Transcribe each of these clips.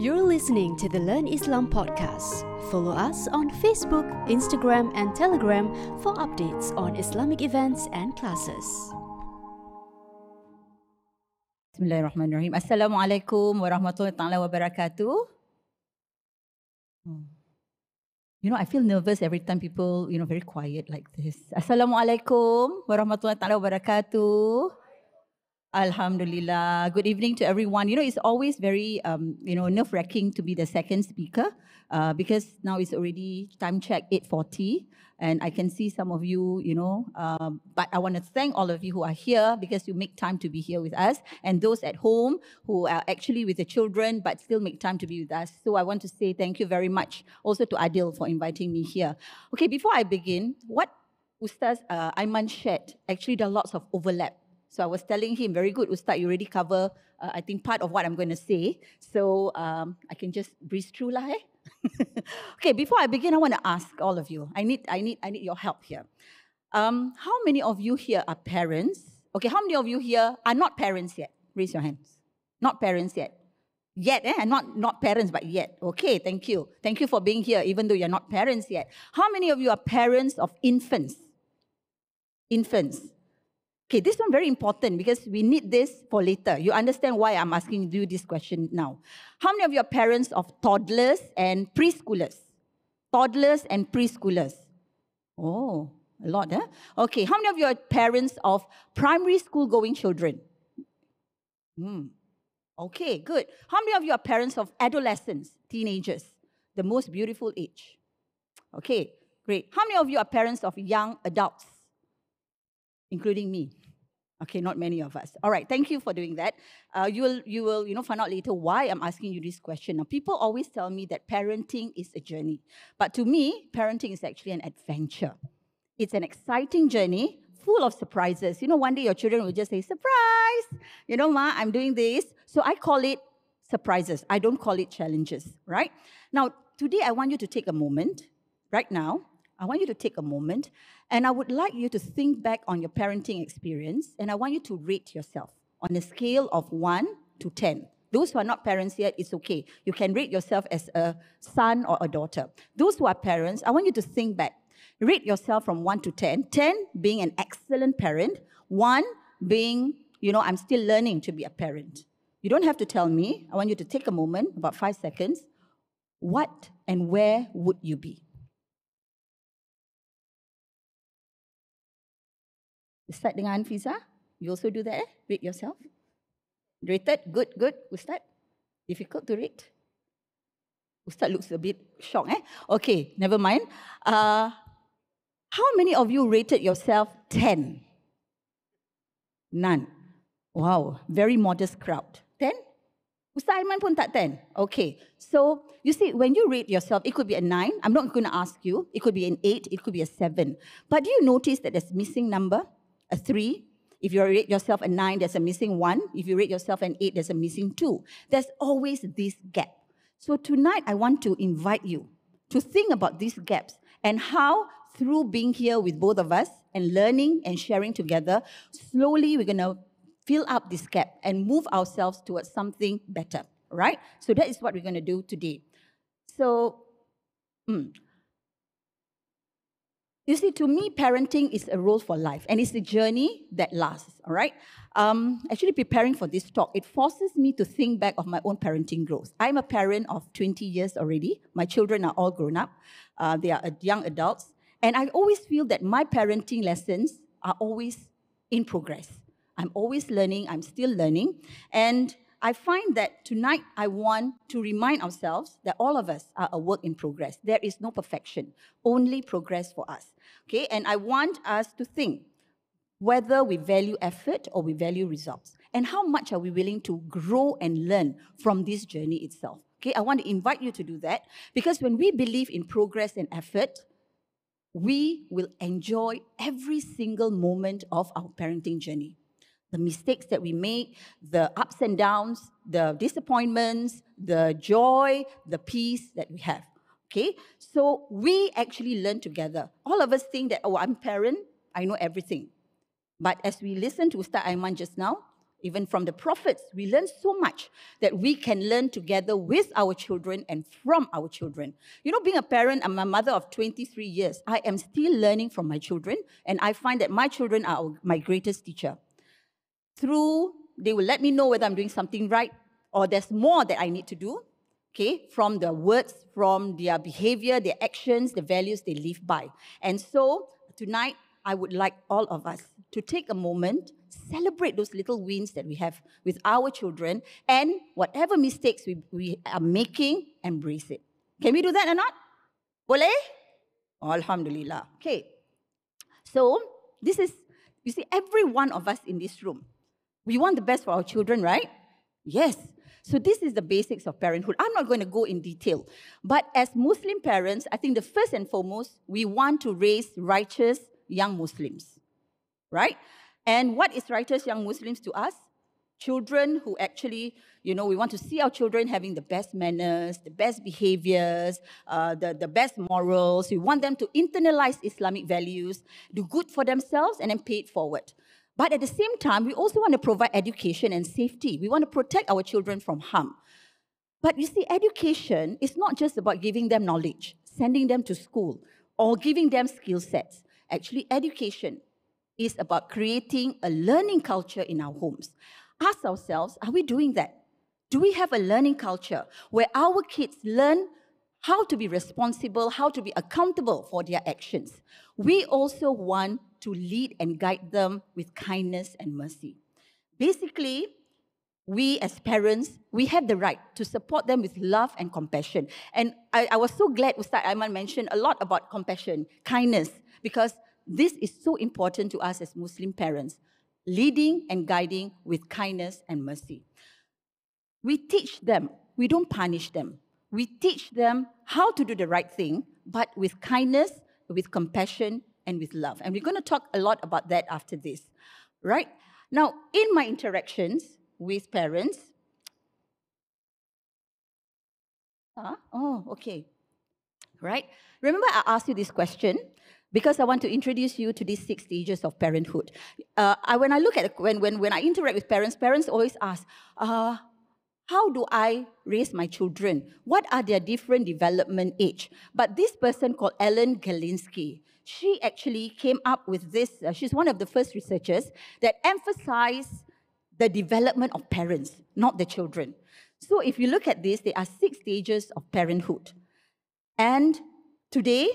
You're listening to the Learn Islam podcast. Follow us on Facebook, Instagram, and Telegram for updates on Islamic events and classes. Bismillahirrahmanirrahim. Assalamualaikum warahmatullahi wabarakatuh. Hmm. You know, I feel nervous every time people, you know, very quiet like this. Assalamualaikum warahmatullahi wabarakatuh. Alhamdulillah. Good evening to everyone. You know, it's always very, um, you know, nerve-wracking to be the second speaker uh, because now it's already time check 8.40 and I can see some of you, you know, um, but I want to thank all of you who are here because you make time to be here with us and those at home who are actually with the children but still make time to be with us. So I want to say thank you very much also to Adil for inviting me here. Okay, before I begin, what Ustaz uh, Aiman shared, actually there are lots of overlap so I was telling him, very good, Ustaz, you already cover, uh, I think, part of what I'm going to say. So um, I can just breeze through lah, eh? okay, before I begin, I want to ask all of you. I need, I need, I need your help here. Um, how many of you here are parents? Okay, how many of you here are not parents yet? Raise your hands. Not parents yet. Yet, eh? Not, not parents, but yet. Okay, thank you. Thank you for being here, even though you're not parents yet. How many of you are parents of infants? Infants. Okay, this one very important because we need this for later. You understand why I'm asking you this question now. How many of your parents of toddlers and preschoolers? Toddlers and preschoolers. Oh, a lot, huh? Okay, how many of your parents of primary school going children? Hmm. Okay, good. How many of you are parents of adolescents, teenagers, the most beautiful age? Okay, great. How many of you are parents of young adults, including me? Okay, not many of us. All right, thank you for doing that. Uh, you will, you will, you know, find out later why I'm asking you this question. Now, people always tell me that parenting is a journey, but to me, parenting is actually an adventure. It's an exciting journey full of surprises. You know, one day your children will just say, "Surprise!" You know, ma, I'm doing this. So I call it surprises. I don't call it challenges. Right now, today I want you to take a moment, right now, I want you to take a moment and I would like you to think back on your parenting experience and I want you to rate yourself on a scale of 1 to 10. Those who are not parents yet, it's okay. You can rate yourself as a son or a daughter. Those who are parents, I want you to think back. Rate yourself from 1 to 10. 10 being an excellent parent, 1 being, you know, I'm still learning to be a parent. You don't have to tell me. I want you to take a moment, about five seconds. What and where would you be? Start dengan Fiza. You also do that, eh? Rate yourself. Rated, good, good. Ustaz, difficult to rate. Ustaz looks a bit shocked, eh? Okay, never mind. Uh, how many of you rated yourself 10? None. Wow, very modest crowd. 10? Ustaz Aiman pun tak 10. Okay, so you see, when you rate yourself, it could be a 9. I'm not going to ask you. It could be an 8. It could be a 7. But do you notice that there's missing number? A three. If you rate yourself a nine, there's a missing one. If you rate yourself an eight, there's a missing two. There's always this gap. So tonight, I want to invite you to think about these gaps and how, through being here with both of us and learning and sharing together, slowly we're going to fill up this gap and move ourselves towards something better, right? So that is what we're going to do today. So, mm, you see, to me, parenting is a role for life, and it's a journey that lasts, all right? Um, actually, preparing for this talk, it forces me to think back of my own parenting growth. I'm a parent of 20 years already. My children are all grown up. Uh, they are young adults. And I always feel that my parenting lessons are always in progress. I'm always learning, I'm still learning. And I find that tonight I want to remind ourselves that all of us are a work in progress. There is no perfection, only progress for us. Okay, and I want us to think whether we value effort or we value results, and how much are we willing to grow and learn from this journey itself. Okay, I want to invite you to do that because when we believe in progress and effort, we will enjoy every single moment of our parenting journey the mistakes that we make, the ups and downs, the disappointments, the joy, the peace that we have. Okay? So we actually learn together. All of us think that, oh, I'm parent, I know everything. But as we listen to Ustaz Aiman just now, even from the prophets. We learn so much that we can learn together with our children and from our children. You know, being a parent, I'm a mother of 23 years. I am still learning from my children, and I find that my children are my greatest teacher. Through, they will let me know whether I'm doing something right or there's more that I need to do, okay, from their words, from their behavior, their actions, the values they live by. And so, tonight, I would like all of us to take a moment, celebrate those little wins that we have with our children, and whatever mistakes we, we are making, embrace it. Can we do that or not? Boleh? Alhamdulillah. Okay. So, this is, you see, every one of us in this room, we want the best for our children, right? Yes. So, this is the basics of parenthood. I'm not going to go in detail. But as Muslim parents, I think the first and foremost, we want to raise righteous young Muslims right? And what is righteous young Muslims to us? Children who actually, you know, we want to see our children having the best manners, the best behaviors, uh, the, the best morals. We want them to internalize Islamic values, do good for themselves, and then pay it forward. But at the same time, we also want to provide education and safety. We want to protect our children from harm. But you see, education is not just about giving them knowledge, sending them to school, or giving them skill sets. Actually, education is about creating a learning culture in our homes. Ask ourselves, are we doing that? Do we have a learning culture where our kids learn how to be responsible, how to be accountable for their actions? We also want to lead and guide them with kindness and mercy. Basically, we as parents, we have the right to support them with love and compassion. And I, I was so glad Ustaz Aiman mentioned a lot about compassion, kindness, because this is so important to us as Muslim parents, leading and guiding with kindness and mercy. We teach them, we don't punish them. We teach them how to do the right thing, but with kindness, with compassion, and with love. And we're going to talk a lot about that after this, right? Now, in my interactions with parents, huh? oh, okay, right? Remember, I asked you this question because I want to introduce you to these six stages of parenthood. Uh, I, when I look at when, when, when I interact with parents, parents always ask, uh, how do I raise my children? What are their different development age? But this person called Ellen Galinsky, she actually came up with this. Uh, she's one of the first researchers that emphasize the development of parents, not the children. So if you look at this, there are six stages of parenthood. And today,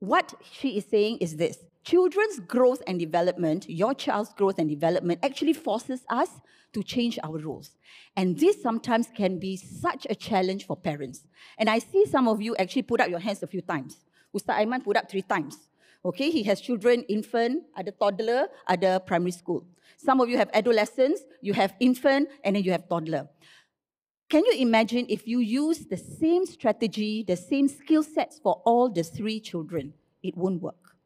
what she is saying is this children's growth and development, your child's growth and development, actually forces us to change our rules. And this sometimes can be such a challenge for parents. And I see some of you actually put up your hands a few times. Ustaz Aiman put up three times. Okay, he has children, infant, ada toddler, ada primary school. Some of you have adolescents, you have infant, and then you have toddler. Can you imagine if you use the same strategy, the same skill sets for all the three children? It won't work.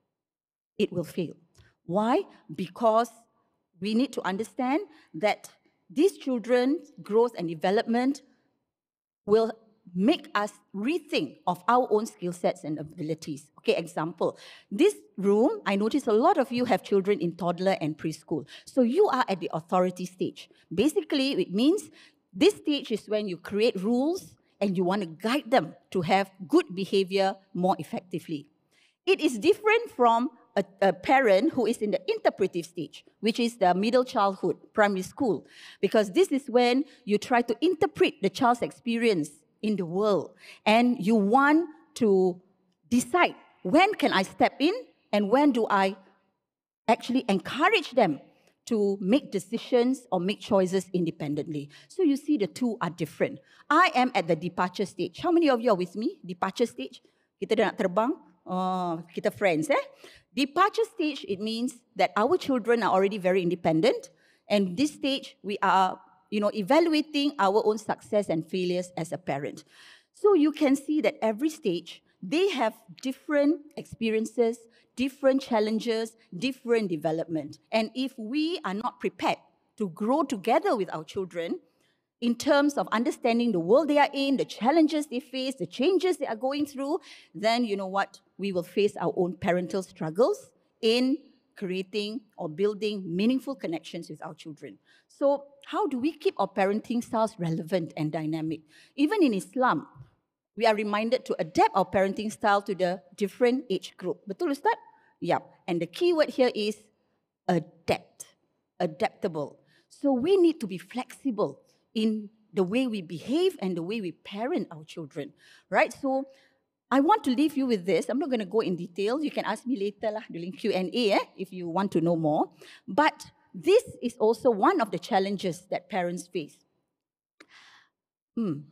It will fail. Why? Because we need to understand that these children's growth and development will make us rethink of our own skill sets and abilities. Okay, example. This room, I notice a lot of you have children in toddler and preschool. So you are at the authority stage. Basically, it means this stage is when you create rules and you want to guide them to have good behavior more effectively. It is different from a, a, parent who is in the interpretive stage, which is the middle childhood, primary school, because this is when you try to interpret the child's experience in the world and you want to decide when can I step in and when do I actually encourage them to make decisions or make choices independently. So you see, the two are different. I am at the departure stage. How many of you are with me? Departure stage? Kita dah nak terbang. Oh, kita friends, eh? Departure stage, it means that our children are already very independent. And this stage, we are, you know, evaluating our own success and failures as a parent. So you can see that every stage, they have different experiences, different challenges, different development. And if we are not prepared to grow together with our children in terms of understanding the world they are in, the challenges they face, the changes they are going through, then you know what? We will face our own parental struggles in creating or building meaningful connections with our children. So, how do we keep our parenting styles relevant and dynamic? Even in Islam, we are reminded to adapt our parenting style to the different age group. Betul Ustaz? Yeah. And the key word here is adapt, adaptable. So we need to be flexible in the way we behave and the way we parent our children, right? So I want to leave you with this. I'm not going to go in detail. You can ask me later lah, during Q&A eh, if you want to know more. But this is also one of the challenges that parents face. Hmm.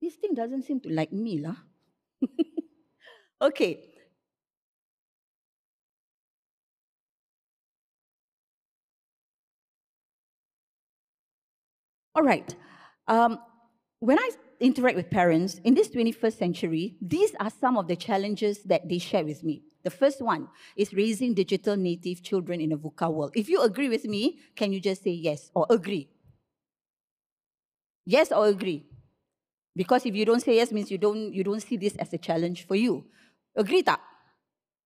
This thing doesn't seem to like me lah. okay. All right. Um, when I interact with parents in this 21st century, these are some of the challenges that they share with me. The first one is raising digital native children in a VUCA world. If you agree with me, can you just say yes or agree? Yes or agree? Because if you don't say yes, means you don't, you don't see this as a challenge for you. Agree tak?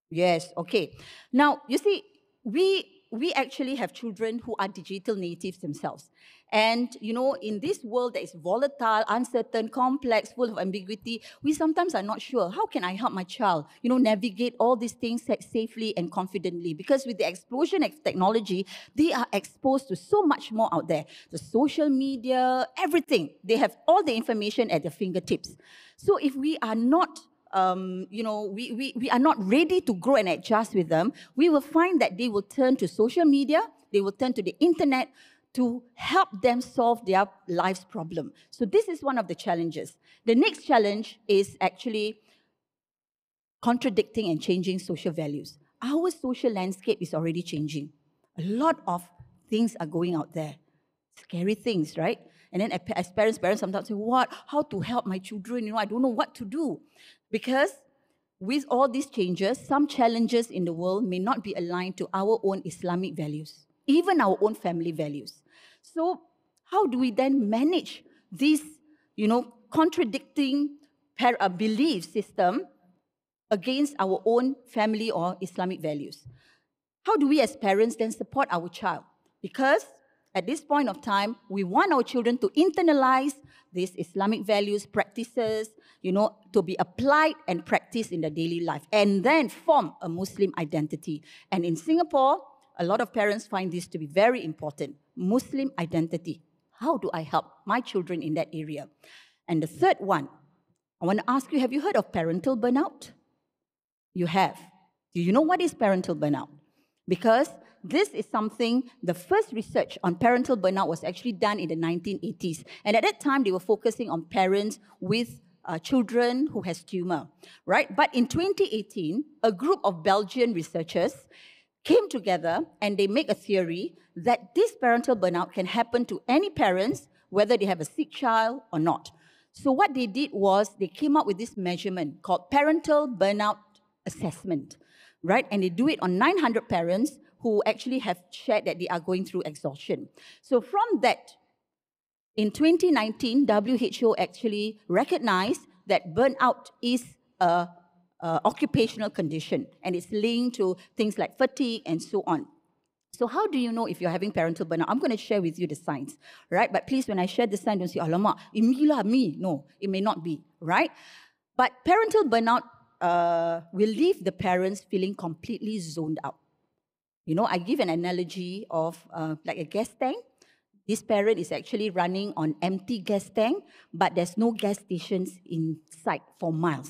Yes, okay. Now, you see, we we actually have children who are digital natives themselves. And, you know, in this world that is volatile, uncertain, complex, full of ambiguity, we sometimes are not sure how can I help my child, you know, navigate all these things safely and confidently? Because with the explosion of technology, they are exposed to so much more out there the social media, everything. They have all the information at their fingertips. So if we are not um, you know, we, we, we are not ready to grow and adjust with them, we will find that they will turn to social media, they will turn to the internet to help them solve their life's problem. So this is one of the challenges. The next challenge is actually contradicting and changing social values. Our social landscape is already changing. A lot of things are going out there. Scary things, right? And then as parents, parents sometimes say, what? How to help my children? You know, I don't know what to do. Because with all these changes, some challenges in the world may not be aligned to our own Islamic values, even our own family values. So how do we then manage this, you know, contradicting uh, belief system against our own family or Islamic values? How do we as parents then support our child? Because at this point of time, we want our children to internalize these Islamic values, practices, you know, to be applied and practiced in their daily life, and then form a Muslim identity. And in Singapore, a lot of parents find this to be very important Muslim identity. How do I help my children in that area? And the third one, I want to ask you have you heard of parental burnout? You have. Do you know what is parental burnout? Because this is something, the first research on parental burnout was actually done in the 1980s. And at that time, they were focusing on parents with uh, children who has tumor, right? But in 2018, a group of Belgian researchers came together and they make a theory that this parental burnout can happen to any parents, whether they have a sick child or not. So what they did was they came up with this measurement called parental burnout assessment, right? And they do it on 900 parents who actually have shared that they are going through exhaustion. So from that, in 2019, WHO actually recognized that burnout is a, a occupational condition and it's linked to things like fatigue and so on. So how do you know if you're having parental burnout? I'm going to share with you the signs, right? But please, when I share the signs, don't say, alamak, imilah me. No, it may not be, right? But parental burnout uh, will leave the parents feeling completely zoned out. You know, I give an analogy of uh, like a gas tank. This parent is actually running on empty gas tank, but there's no gas stations in sight for miles.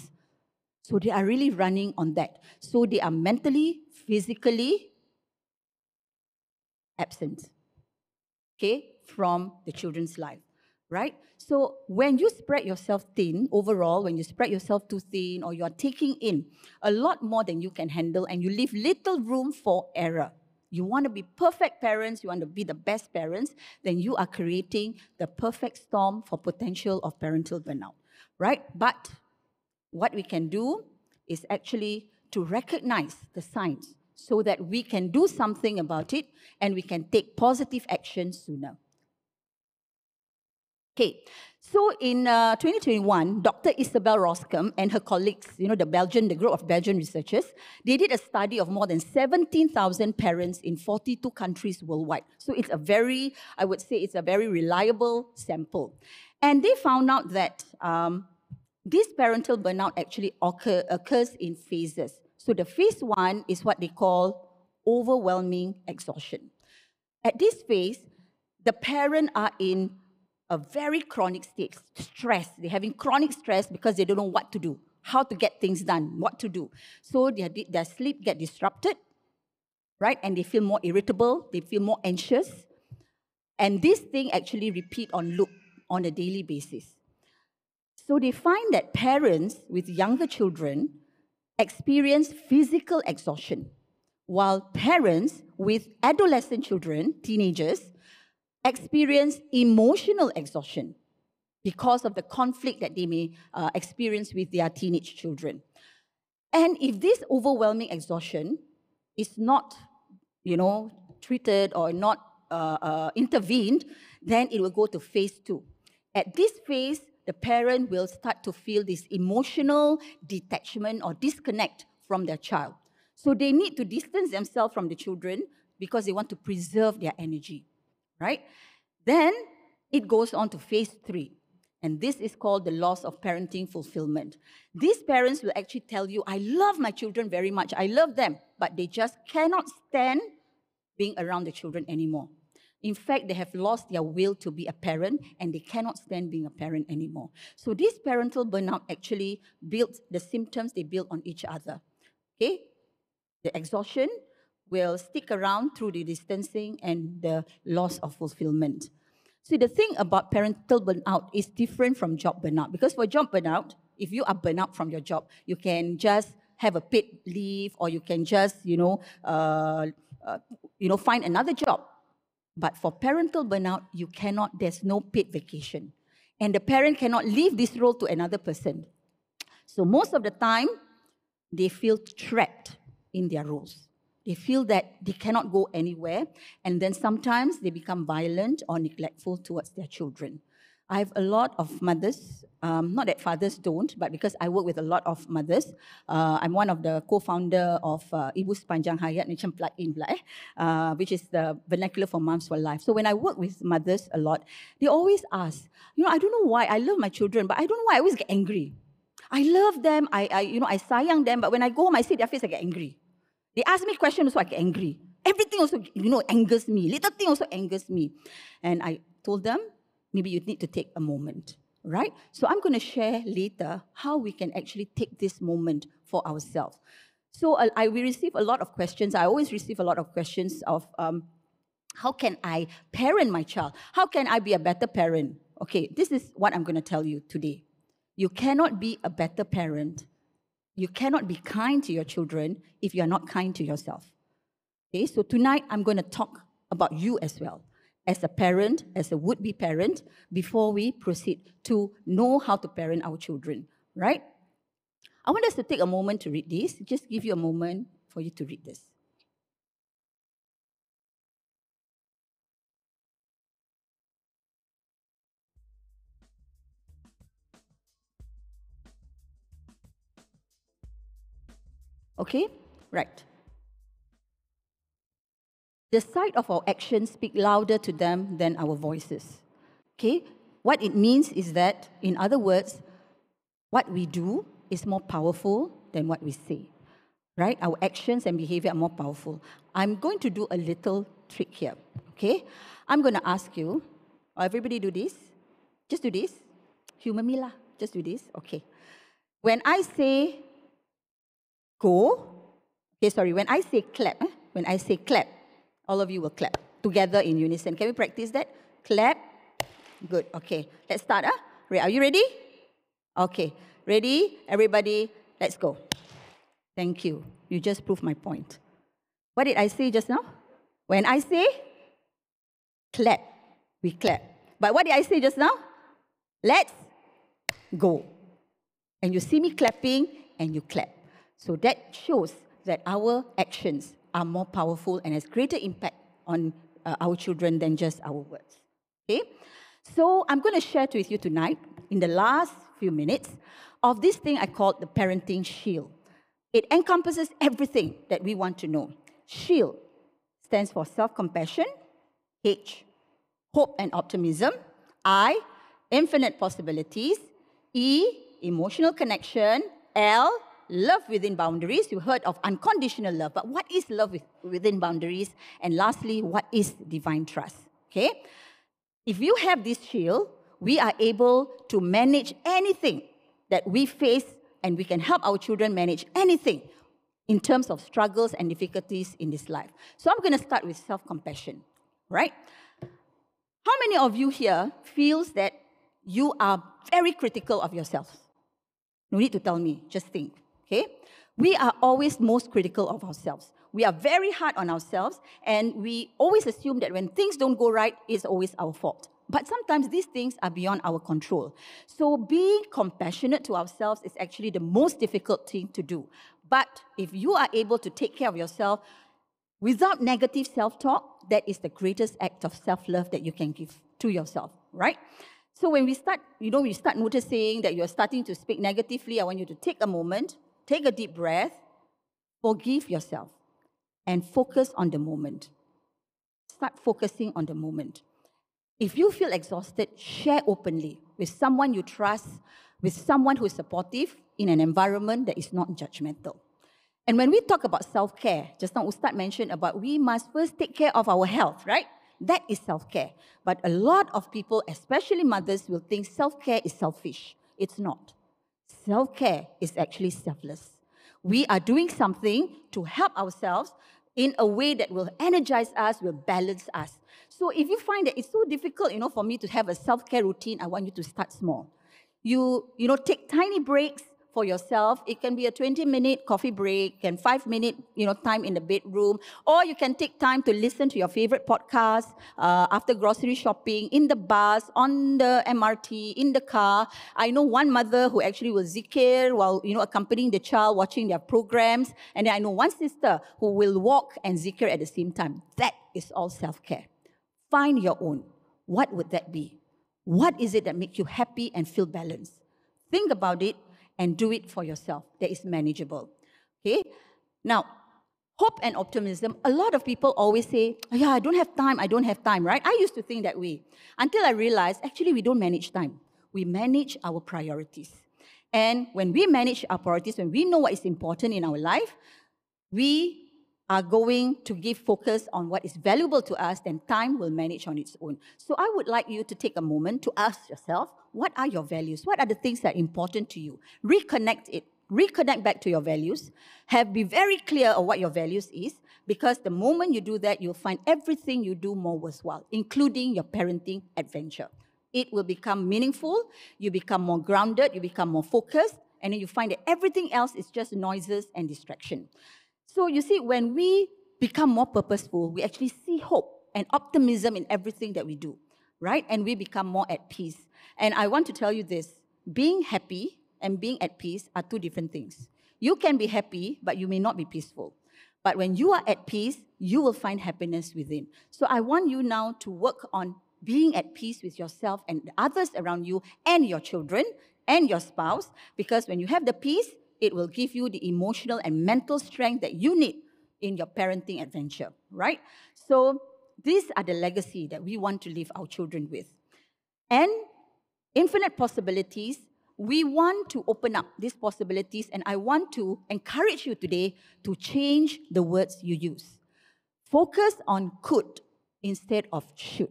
So they are really running on that. So they are mentally, physically absent, okay, from the children's life right? So when you spread yourself thin overall, when you spread yourself too thin or you are taking in a lot more than you can handle and you leave little room for error, you want to be perfect parents, you want to be the best parents, then you are creating the perfect storm for potential of parental burnout, right? But what we can do is actually to recognize the signs so that we can do something about it and we can take positive action sooner. Okay, so in uh, 2021, Dr. Isabel Roskam and her colleagues, you know, the Belgian, the group of Belgian researchers, they did a study of more than 17,000 parents in 42 countries worldwide. So it's a very, I would say, it's a very reliable sample. And they found out that um, this parental burnout actually occur, occurs in phases. So the phase one is what they call overwhelming exhaustion. At this phase, the parent are in a very chronic state, stress. They're having chronic stress because they don't know what to do, how to get things done, what to do. So their, their sleep get disrupted, right? And they feel more irritable, they feel more anxious. And this thing actually repeat on loop on a daily basis. So they find that parents with younger children experience physical exhaustion, while parents with adolescent children, teenagers, experience emotional exhaustion because of the conflict that they may uh, experience with their teenage children. And if this overwhelming exhaustion is not, you know, treated or not uh, uh, intervened, then it will go to phase two. At this phase, the parent will start to feel this emotional detachment or disconnect from their child. So they need to distance themselves from the children because they want to preserve their energy right? Then it goes on to phase three. And this is called the loss of parenting fulfillment. These parents will actually tell you, I love my children very much. I love them, but they just cannot stand being around the children anymore. In fact, they have lost their will to be a parent and they cannot stand being a parent anymore. So, this parental burnout actually builds the symptoms they build on each other. Okay? The exhaustion, will stick around through the distancing and the loss of fulfillment. See, the thing about parental burnout is different from job burnout because for job burnout, if you are burnout from your job, you can just have a paid leave or you can just, you know, uh, uh, you know, find another job. But for parental burnout, you cannot, there's no paid vacation. And the parent cannot leave this role to another person. So most of the time, they feel trapped in their roles. They feel that they cannot go anywhere, and then sometimes they become violent or neglectful towards their children. I have a lot of mothers, um, not that fathers don't, but because I work with a lot of mothers, uh, I'm one of the co-founder of uh, Ibu Sepanjang Hayat, plug in uh, which is the vernacular for Moms for Life. So when I work with mothers a lot, they always ask, you know, I don't know why, I love my children, but I don't know why I always get angry. I love them, I, I, you know, I sayang them, but when I go home, I see their face, I get angry. They ask me questions, so I get angry. Everything also, you know, angers me. Little thing also angers me. And I told them, maybe you need to take a moment, right? So I'm going to share later how we can actually take this moment for ourselves. So I, I we receive a lot of questions. I always receive a lot of questions of um, how can I parent my child? How can I be a better parent? Okay, this is what I'm going to tell you today. You cannot be a better parent you cannot be kind to your children if you are not kind to yourself. Okay, so tonight I'm going to talk about you as well, as a parent, as a would be parent, before we proceed to know how to parent our children, right? I want us to take a moment to read this. Just give you a moment for you to read this. Okay? Right. The sight of our actions speak louder to them than our voices. Okay? What it means is that, in other words, what we do is more powerful than what we say. Right? Our actions and behavior are more powerful. I'm going to do a little trick here. Okay? I'm going to ask you, oh, everybody do this? Just do this. Humor me lah. Just do this. Okay. When I say go. Okay, sorry. When I say clap, eh? when I say clap, all of you will clap together in unison. Can we practice that? Clap. Good. Okay. Let's start. Huh? Are you ready? Okay. Ready? Everybody, let's go. Thank you. You just proved my point. What did I say just now? When I say clap, we clap. But what did I say just now? Let's go. And you see me clapping and you clap. So that shows that our actions are more powerful and has greater impact on uh, our children than just our words. Okay? So I'm going to share with you tonight, in the last few minutes, of this thing I call the parenting shield. It encompasses everything that we want to know. SHIELD stands for self compassion, H, hope and optimism, I, infinite possibilities, E, emotional connection, L, love within boundaries. You heard of unconditional love, but what is love within boundaries? And lastly, what is divine trust? Okay? If you have this shield, we are able to manage anything that we face and we can help our children manage anything in terms of struggles and difficulties in this life. So I'm going to start with self-compassion, right? How many of you here feels that you are very critical of yourself? No need to tell me, just think, okay? We are always most critical of ourselves. We are very hard on ourselves, and we always assume that when things don't go right, it's always our fault. But sometimes these things are beyond our control. So being compassionate to ourselves is actually the most difficult thing to do. But if you are able to take care of yourself without negative self talk, that is the greatest act of self love that you can give to yourself, right? So when we start, you know, we start noticing that you're starting to speak negatively, I want you to take a moment, take a deep breath, forgive yourself, and focus on the moment. Start focusing on the moment. If you feel exhausted, share openly with someone you trust, with someone who is supportive in an environment that is not judgmental. And when we talk about self care, just now Ustad mentioned about we must first take care of our health, right? That is self care. But a lot of people, especially mothers, will think self care is selfish. It's not. Self care is actually selfless. We are doing something to help ourselves in a way that will energize us, will balance us. So if you find that it's so difficult, you know, for me to have a self-care routine, I want you to start small. You, you know, take tiny breaks for yourself. It can be a 20 minute coffee break and five minute, you know, time in the bedroom. Or you can take time to listen to your favorite podcast uh, after grocery shopping, in the bus, on the MRT, in the car. I know one mother who actually will zikir while, you know, accompanying the child, watching their programs. And then I know one sister who will walk and zikir at the same time. That is all self-care. Find your own. What would that be? What is it that makes you happy and feel balanced? Think about it and do it for yourself. That is manageable. Okay? Now, hope and optimism, a lot of people always say, yeah, I don't have time, I don't have time, right? I used to think that way until I realized actually we don't manage time. We manage our priorities. And when we manage our priorities, when we know what is important in our life, we are going to give focus on what is valuable to us, then time will manage on its own. So I would like you to take a moment to ask yourself, what are your values? What are the things that are important to you? Reconnect it. Reconnect back to your values. Have be very clear of what your values is, because the moment you do that, you'll find everything you do more worthwhile, including your parenting adventure. It will become meaningful, you become more grounded, you become more focused, and then you find that everything else is just noises and distraction. So you see, when we become more purposeful, we actually see hope and optimism in everything that we do, right? And we become more at peace. And I want to tell you this being happy and being at peace are two different things. You can be happy, but you may not be peaceful. But when you are at peace, you will find happiness within. So I want you now to work on being at peace with yourself and others around you and your children and your spouse, because when you have the peace, it will give you the emotional and mental strength that you need in your parenting adventure, right? So these are the legacy that we want to leave our children with. And infinite possibilities, we want to open up these possibilities, and I want to encourage you today to change the words you use. Focus on could instead of should.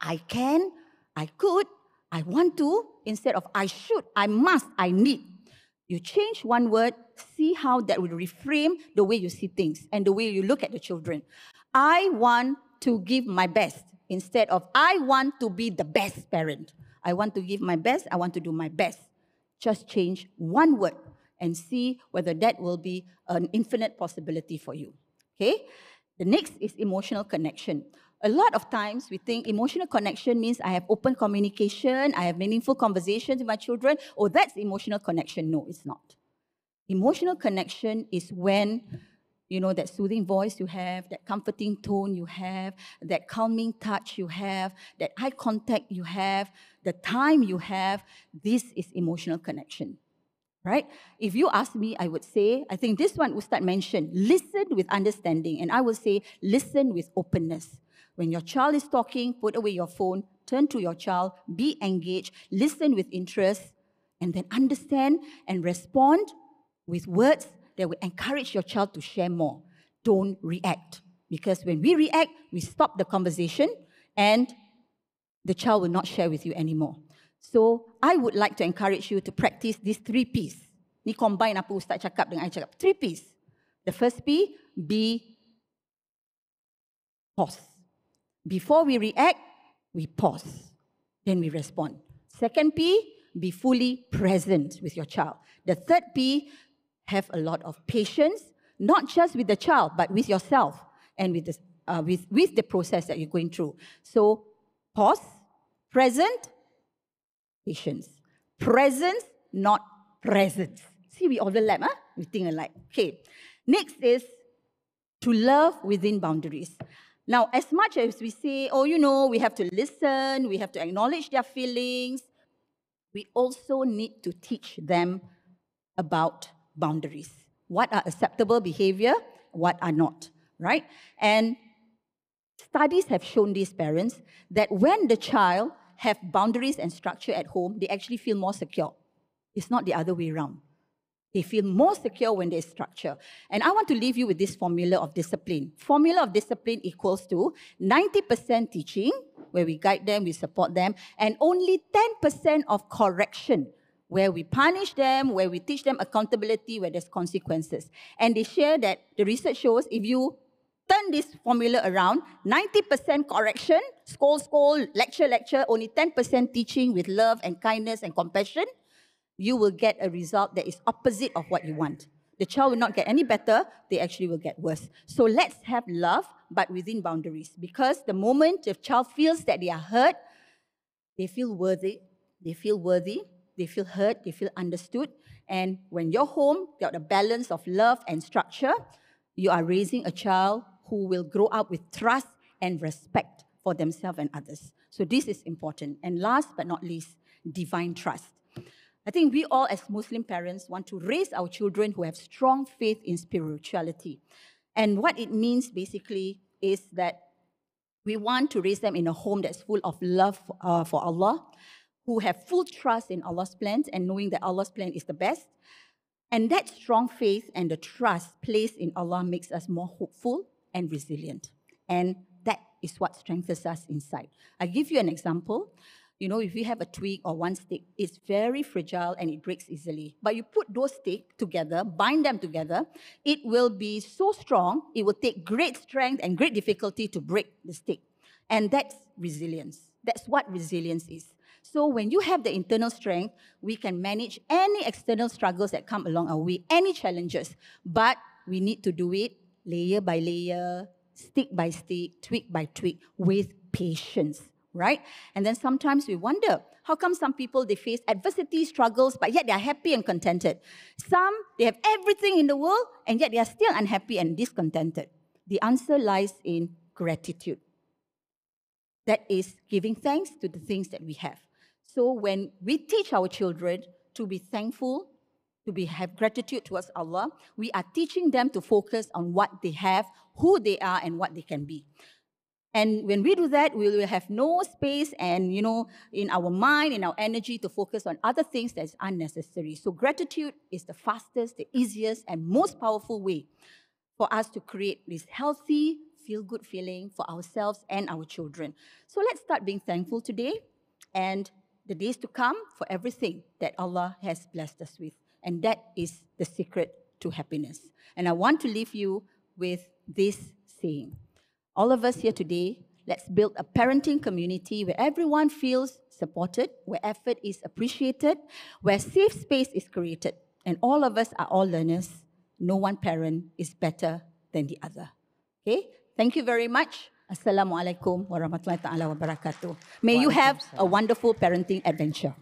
I can, I could, I want to, instead of I should, I must, I need. You change one word, see how that will reframe the way you see things and the way you look at the children. I want to give my best instead of I want to be the best parent. I want to give my best, I want to do my best. Just change one word and see whether that will be an infinite possibility for you. Okay? The next is emotional connection a lot of times we think emotional connection means I have open communication, I have meaningful conversations with my children. Oh, that's emotional connection. No, it's not. Emotional connection is when you know, that soothing voice you have, that comforting tone you have, that calming touch you have, that eye contact you have, the time you have, this is emotional connection. Right? If you ask me, I would say, I think this one Ustad mentioned, listen with understanding. And I will say, listen with openness. When your child is talking, put away your phone, turn to your child, be engaged, listen with interest, and then understand and respond with words that will encourage your child to share more. Don't react. Because when we react, we stop the conversation and the child will not share with you anymore. So I would like to encourage you to practice these three P's. Ni combine apa Ustaz cakap dengan I cakap. Three P's. The first P, be pause. Before we react, we pause. Then we respond. Second P, be fully present with your child. The third P, have a lot of patience, not just with the child, but with yourself and with the, uh, with, with the process that you're going through. So, pause, present, patience. Presence, not presence. See, we overlap, huh? we think alike. Okay. Next is to love within boundaries. Now, as much as we say, oh, you know, we have to listen, we have to acknowledge their feelings, we also need to teach them about boundaries. What are acceptable behavior, what are not, right? And studies have shown these parents that when the child have boundaries and structure at home, they actually feel more secure. It's not the other way around. They feel more secure when there's structure. And I want to leave you with this formula of discipline. Formula of discipline equals to 90% teaching, where we guide them, we support them, and only 10% of correction, where we punish them, where we teach them accountability, where there's consequences. And they share that the research shows if you turn this formula around 90% correction, scold, scold, lecture, lecture, only 10% teaching with love and kindness and compassion, you will get a result that is opposite of what you want. The child will not get any better, they actually will get worse. So let's have love, but within boundaries. Because the moment the child feels that they are hurt, they feel worthy, they feel worthy, they feel heard, they feel understood. And when you're home, you got a balance of love and structure. You are raising a child who will grow up with trust and respect for themselves and others. So this is important. And last but not least, divine trust. I think we all, as Muslim parents, want to raise our children who have strong faith in spirituality. And what it means basically is that we want to raise them in a home that's full of love uh, for Allah, who have full trust in Allah's plans and knowing that Allah's plan is the best. And that strong faith and the trust placed in Allah makes us more hopeful and resilient. And that is what strengthens us inside. i give you an example. You know, if you have a twig or one stick, it's very fragile and it breaks easily. But you put those sticks together, bind them together, it will be so strong, it will take great strength and great difficulty to break the stick. And that's resilience. That's what resilience is. So when you have the internal strength, we can manage any external struggles that come along our way, any challenges. But we need to do it layer by layer, stick by stick, tweak by tweak, with patience, right? And then sometimes we wonder, how come some people they face adversity, struggles, but yet they are happy and contented? Some they have everything in the world and yet they are still unhappy and discontented. The answer lies in gratitude. That is giving thanks to the things that we have. So when we teach our children to be thankful, to be, have gratitude towards Allah, we are teaching them to focus on what they have, who they are, and what they can be. And when we do that, we will have no space and, you know, in our mind, in our energy to focus on other things that's unnecessary. So gratitude is the fastest, the easiest, and most powerful way for us to create this healthy, feel-good feeling for ourselves and our children. So let's start being thankful today and the days to come for everything that Allah has blessed us with. And that is the secret to happiness. And I want to leave you with this saying. All of us here today, let's build a parenting community where everyone feels supported, where effort is appreciated, where safe space is created. And all of us are all learners. No one parent is better than the other. Okay? Thank you very much. Assalamualaikum warahmatullahi taala wabarakatuh. May you have a wonderful parenting adventure.